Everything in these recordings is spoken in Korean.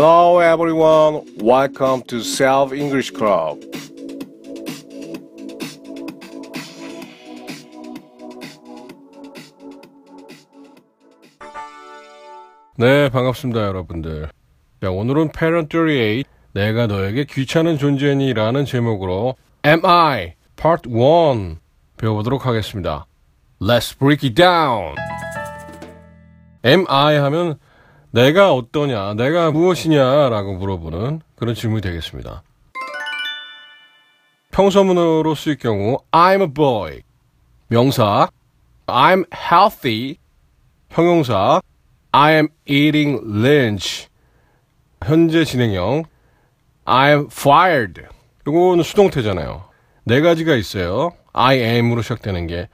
Hello everyone. Welcome to Self English Club. 네, 반갑습니다, 여러분들. 자, 오늘은 Parent 38 내가 너에게 귀찮은 존재니 라는 제목으로 Am I Part 1 배워보도록 하겠습니다. Let's break it down. Am I 하면 내가 어떠냐, 내가 무엇이냐라고 물어보는 그런 질문이 되겠습니다. 평소문으로 쓰일 경우 I'm a boy 명사 I'm healthy 형용사 I am eating lunch 현재 진행형 I am fired 이거는 수동태잖아요. 네 가지가 있어요. I am으로 시작되는 게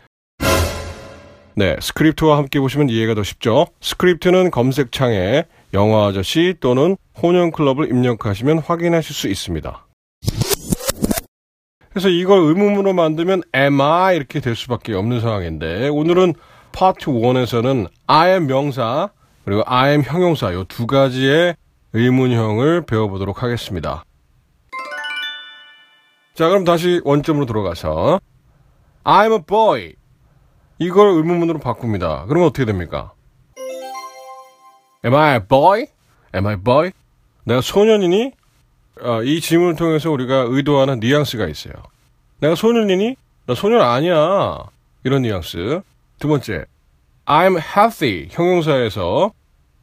네, 스크립트와 함께 보시면 이해가 더 쉽죠. 스크립트는 검색창에 영어 아저씨 또는 혼연 클럽을 입력하시면 확인하실 수 있습니다. 그래서 이걸 의문문으로 만들면 am I 이렇게 될 수밖에 없는 상황인데 오늘은 파트 1에서는 I am 명사 그리고 I am 형용사 이 두 가지의 의문형을 배워보도록 하겠습니다. 자 그럼 다시 원점으로 들어가서 I'm a boy 이걸 의문문으로 바꿉니다. 그러면 어떻게 됩니까? Am I a boy? Am I a boy? 내가 소년이니? 어, 이 질문을 통해서 우리가 의도하는 뉘앙스가 있어요. 내가 소년이니? 나 소년 아니야. 이런 뉘앙스. 두 번째, I'm healthy 형용사에서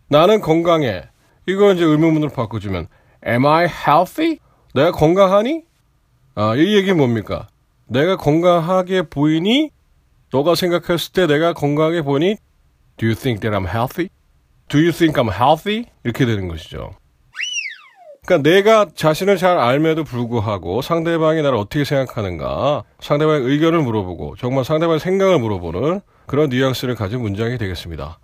나는 건강해. 이거 이제 의문문으로 바꿔주면 Am I healthy? 내가 건강하니? 아, 이 얘기는 뭡니까? 내가 건강하게 보이니? 너가 생각했을 때 내가 건강해 보니? Do you think that I'm healthy? Do you think I'm healthy? 이렇게 되는 것이죠. 그러니까 내가 자신을 잘 알매도 불구하고 상대방이 나를 어떻게 생각하는가, 상대방의 의견을 물어보고 정말 상대방의 생각을 물어보는 그런 뉘앙스를 가진 문장이 되겠습니다.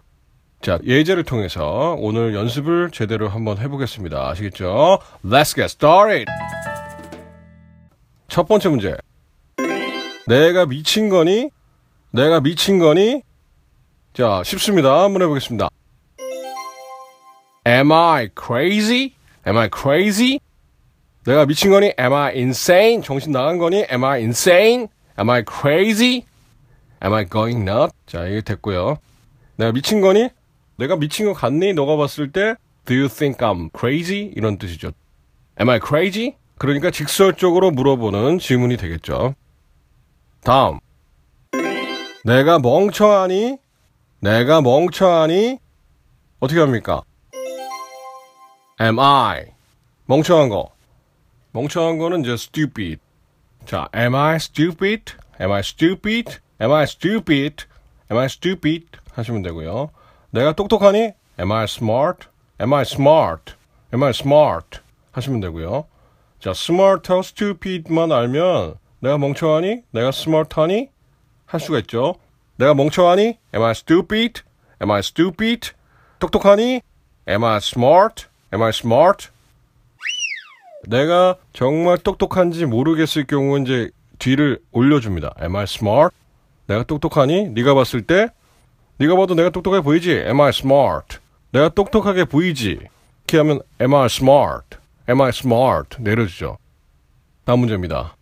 자, 예제를 통해서 오늘 연습을 제대로 한번 해보겠습니다. 아시겠죠? Let's get started! 첫 번째 문제. 내가 미친 거니? 내가 미친 거니? 자, 쉽습니다. 한번 해보겠습니다. Am I crazy? Am I crazy? 내가 미친 거니? Am I insane? 정신 나간 거니? Am I insane? Am I crazy? Am I going nuts? 자, 이게 됐고요. 내가 미친 거니? 내가 미친 거 같니? 너가 봤을 때 Do you think I'm crazy? 이런 뜻이죠. Am I crazy? 그러니까 직설적으로 물어보는 질문이 되겠죠. 다음. 내가 멍청하니? 내가 멍청하니? 어떻게 합니까? Am I? 멍청한 거. 멍청한 거는 이제 stupid. 자, am I stupid? Am I stupid? Am I stupid? Am I stupid? 하시면 되고요. 내가 똑똑하니? Am I smart? Am I smart? Am I smart? 하시면 되고요. 자, smart하고 stupid만 알면 내가 멍청하니? 내가 smart하니? 할 수가 있죠. 내가 멍청하니? Am I stupid? Am I stupid? 똑똑하니? Am I smart? Am I smart? 내가 정말 똑똑한지 모르겠을 경우 이제 뒤를 올려줍니다. Am I smart? 내가 똑똑하니? 네가 봤을 때 네가 봐도 내가 똑똑해 보이지? Am I smart? 내가 똑똑하게 보이지? 이렇게 하면 Am I smart? Am I smart? 내려주죠. 다음 문제입니다.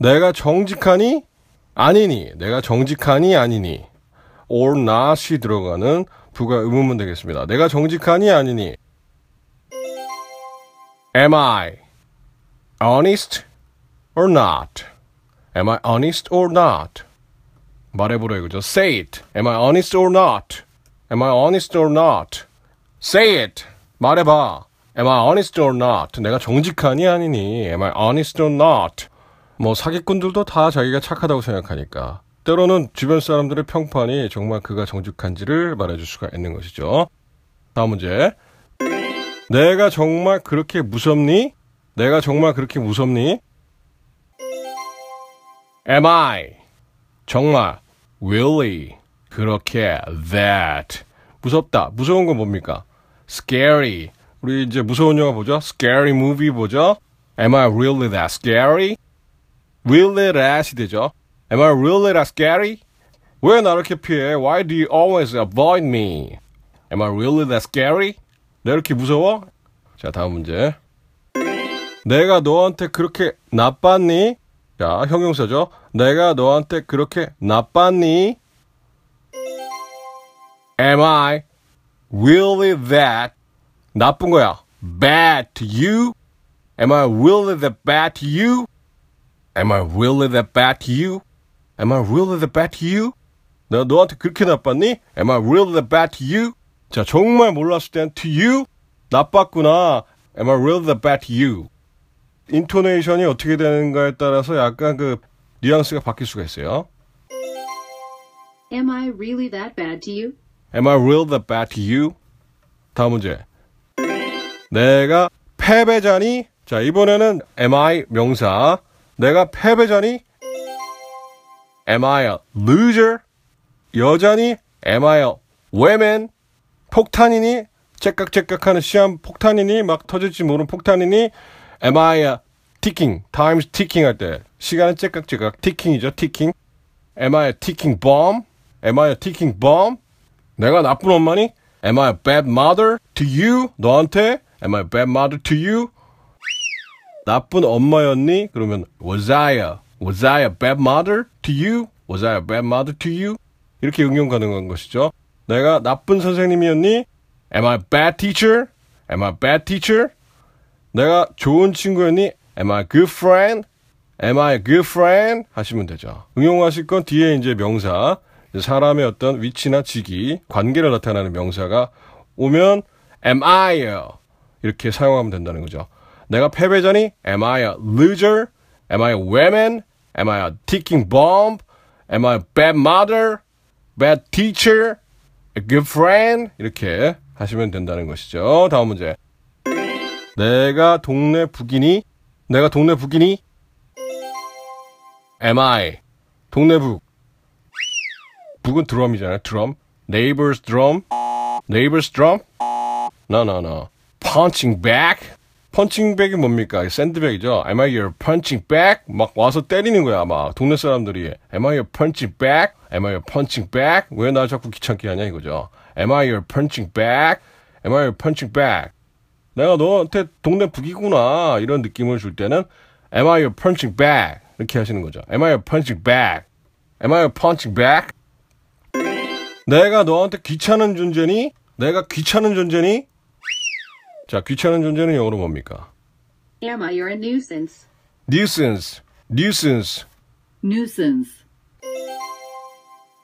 내가 정직하니? 아니니? 내가 정직하니? 아니니? or not이 들어가는 부가 의문문 되겠습니다. 내가 정직하니? 아니니? Am I honest or not? Am I honest or not? 말해보라 이거죠. Say it. Am I honest or not? Am I honest or not? Say it. 말해봐. Am I honest or not? 내가 정직하니 아니니? Am I honest or not? 뭐 사기꾼들도 다 자기가 착하다고 생각하니까 때로는 주변 사람들의 평판이 정말 그가 정직한지를 말해줄 수가 있는 것이죠. 다음 문제. 내가 정말 그렇게 무섭니? 내가 정말 그렇게 무섭니? Am I 정말 really 그렇게 that 무섭다. 무서운 건 뭡니까? scary. 우리 이제 무서운 영화 보죠? scary movie 보죠? Am I really that scary? really that이 되죠. Am I really that scary? 왜 나를 이렇게 피해? Why do you always avoid me? Am I really that scary? 내가 이렇게 무서워? 자, 다음 문제. 내가 너한테 그렇게 나빴니? 자, 형용사죠. 내가 너한테 그렇게 나빴니? Am I really that 나쁜 거야? Bad to you? Am I really that bad to you? Am I really that bad to you? Am I really that bad to you? 내가 너한테 그렇게 나빴니? Am I really that bad to you? 자, 정말 몰랐을 땐 to you? 나빴구나. Am I really that bad to you? 인토네이션이 어떻게 되는가에 따라서 약간 그 뉘앙스가 바뀔 수가 있어요. Am I really that bad to you? Am I real that bad to you? 다음 문제. 내가 패배자니? 자, 이번에는 am I 명사. 내가 패배자니? Am I a loser? 여자니? Am I a woman? 폭탄이니? 째깍째깍하는 시험 폭탄이니? 막 터질지 모르는 폭탄이니? Am I a ticking? time's ticking 할 때 시간은 째깍째깍 ticking이죠, ticking. Am I a ticking bomb? Am I a ticking bomb? 내가 나쁜 엄마니? Am I a bad mother to you? 너한테? Am I a bad mother to you? 나쁜 엄마였니? 그러면 was I a was I a bad mother to you? Was I a bad mother to you? 이렇게 응용 가능한 것이죠. 내가 나쁜 선생님이었니? Am I a bad teacher? Am I a bad teacher? 내가 좋은 친구였니? Am I a good friend? Am I a good friend? 하시면 되죠. 응용하실 건 뒤에 이제 명사, 사람의 어떤 위치나 직위, 관계를 나타내는 명사가 오면 am I a 이렇게 사용하면 된다는 거죠. 내가 패배자니? Am I a loser? Am I a woman? Am I a ticking bomb? Am I a bad mother? Bad teacher? A good friend? 이렇게 하시면 된다는 것이죠. 다음 문제. 내가 동네 북이니? 내가 동네 북이니? Am I? 동네 북. 북은 드럼이잖아요. 드럼. Neighbor's drum. Neighbor's drum. No, no, no. Punching bag. 펀칭 백이 뭡니까? 샌드백이죠. Am I your punching bag? 막 와서 때리는 거야, 막. 동네 사람들이. Am I your punching bag? Am I your punching bag? 왜나 자꾸 귀찮게 하냐, 이거죠. Am I your punching bag? Am I your punching bag? 내가 너한테 동네 북이구나. 이런 느낌을 줄 때는 Am I your punching bag? 이렇게 하시는 거죠. Am I your punching bag? Am I your punching bag? 내가 너한테 귀찮은 존재니? 내가 귀찮은 존재니? 자, 귀찮은 존재는 영어로 뭡니까? Am I you're a nuisance? nuisance, nuisance. Nuisance.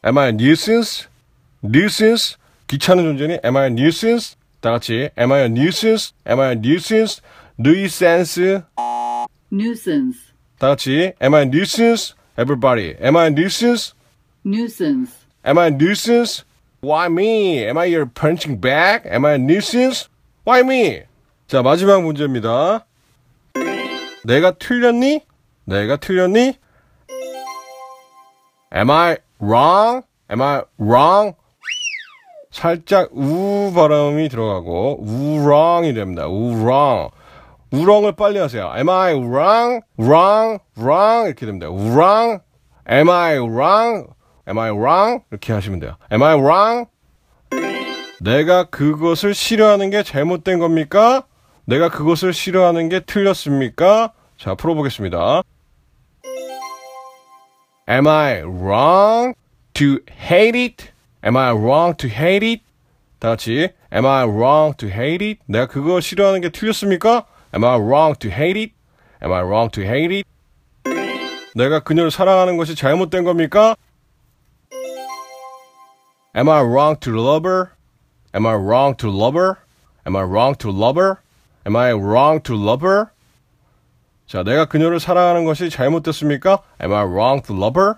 Am I a nuisance? nuisance? 귀찮은 존재니? Am I a nuisance? 다 같이 Am I a nuisance? Am I a nuisance? nuisance? Nuisance. 다 같이 Am I a nuisance? Everybody. Am I a nuisance? Nuisance. Am I a nuisance? Why me? Am I your punching bag? Am I a nuisance? Why me? 자, 마지막 문제입니다. 내가 틀렸니? 내가 틀렸니? Am I wrong? Am I wrong? 살짝 우 발음이 들어가고 우렁이 됩니다. 우렁. 우렁을 빨리 하세요. Am I wrong? wrong? wrong? 이렇게 됩니다. 우렁. Am I wrong? Am I wrong? 이렇게 하시면 돼요. Am I wrong? 내가 그것을 싫어하는 게 잘못된 겁니까? 내가 그것을 싫어하는 게 틀렸습니까? 자, 풀어보겠습니다. Am I wrong to hate it? Am I wrong to hate it? 다 같이 Am I wrong to hate it? 내가 그거 싫어하는 게 틀렸습니까? Am I wrong to hate it? Am I wrong to hate it? 내가 그녀를 사랑하는 것이 잘못된 겁니까? Am I wrong to love her? Am I wrong to love her? Am I wrong to love her? Am I wrong to love her? 자, 내가 그녀를 사랑하는 것이 잘못됐습니까? Am I wrong to love her?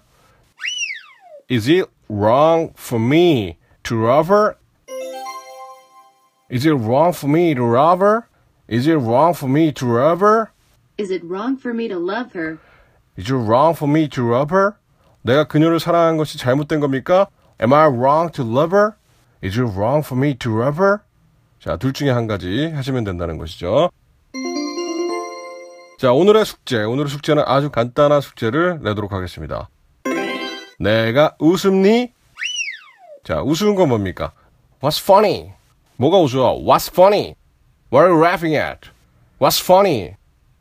Is it wrong for me to love her? Is it wrong for me to love her? Is it wrong for me to love her? Is it wrong for me to love her? Is it wrong for me to love her? 내가 그녀를 사랑하는 것이 잘못된 겁니까? Am I wrong to love her? Is it wrong for me to love her? 자, 둘 중에 한 가지 하시면 된다는 것이죠. 자, 오늘의 숙제. 오늘의 숙제는 아주 간단한 숙제를 내도록 하겠습니다. 내가 웃음니? 자, 웃은 건 뭡니까? What's funny? 뭐가 웃어? What's funny? What are you laughing at? What's funny?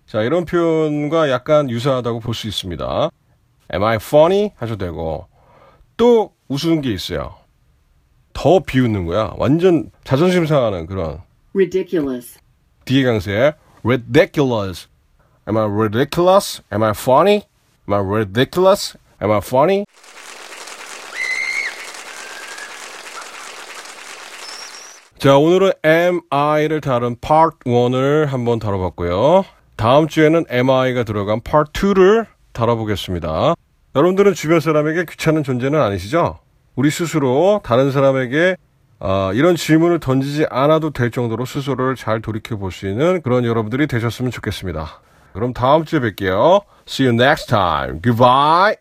자, 이런 표현과 약간 유사하다고 볼 수 있습니다. Am I funny? 하셔도 되고 또 웃은 게 있어요. 더 비웃는 거야. 완전 자존심 상하는 그런 ridiculous, 뒤에 강세 ridiculous. Am I ridiculous? Am I funny? Am I ridiculous? Am I funny? 자, 오늘은 am I를 다룬 part 1을 한번 다뤄봤고요. 다음 주에는 am I가 들어간 part 2를 다뤄보겠습니다. 여러분들은 주변 사람에게 귀찮은 존재는 아니시죠? 우리 스스로 다른 사람에게 아, 이런 질문을 던지지 않아도 될 정도로 스스로를 잘 돌이켜 볼 수 있는 그런 여러분들이 되셨으면 좋겠습니다. 그럼 다음 주에 뵐게요. See you next time. Goodbye.